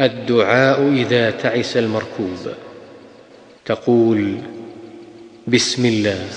الدعاء إذا تعس المركوب. تقول بسم الله.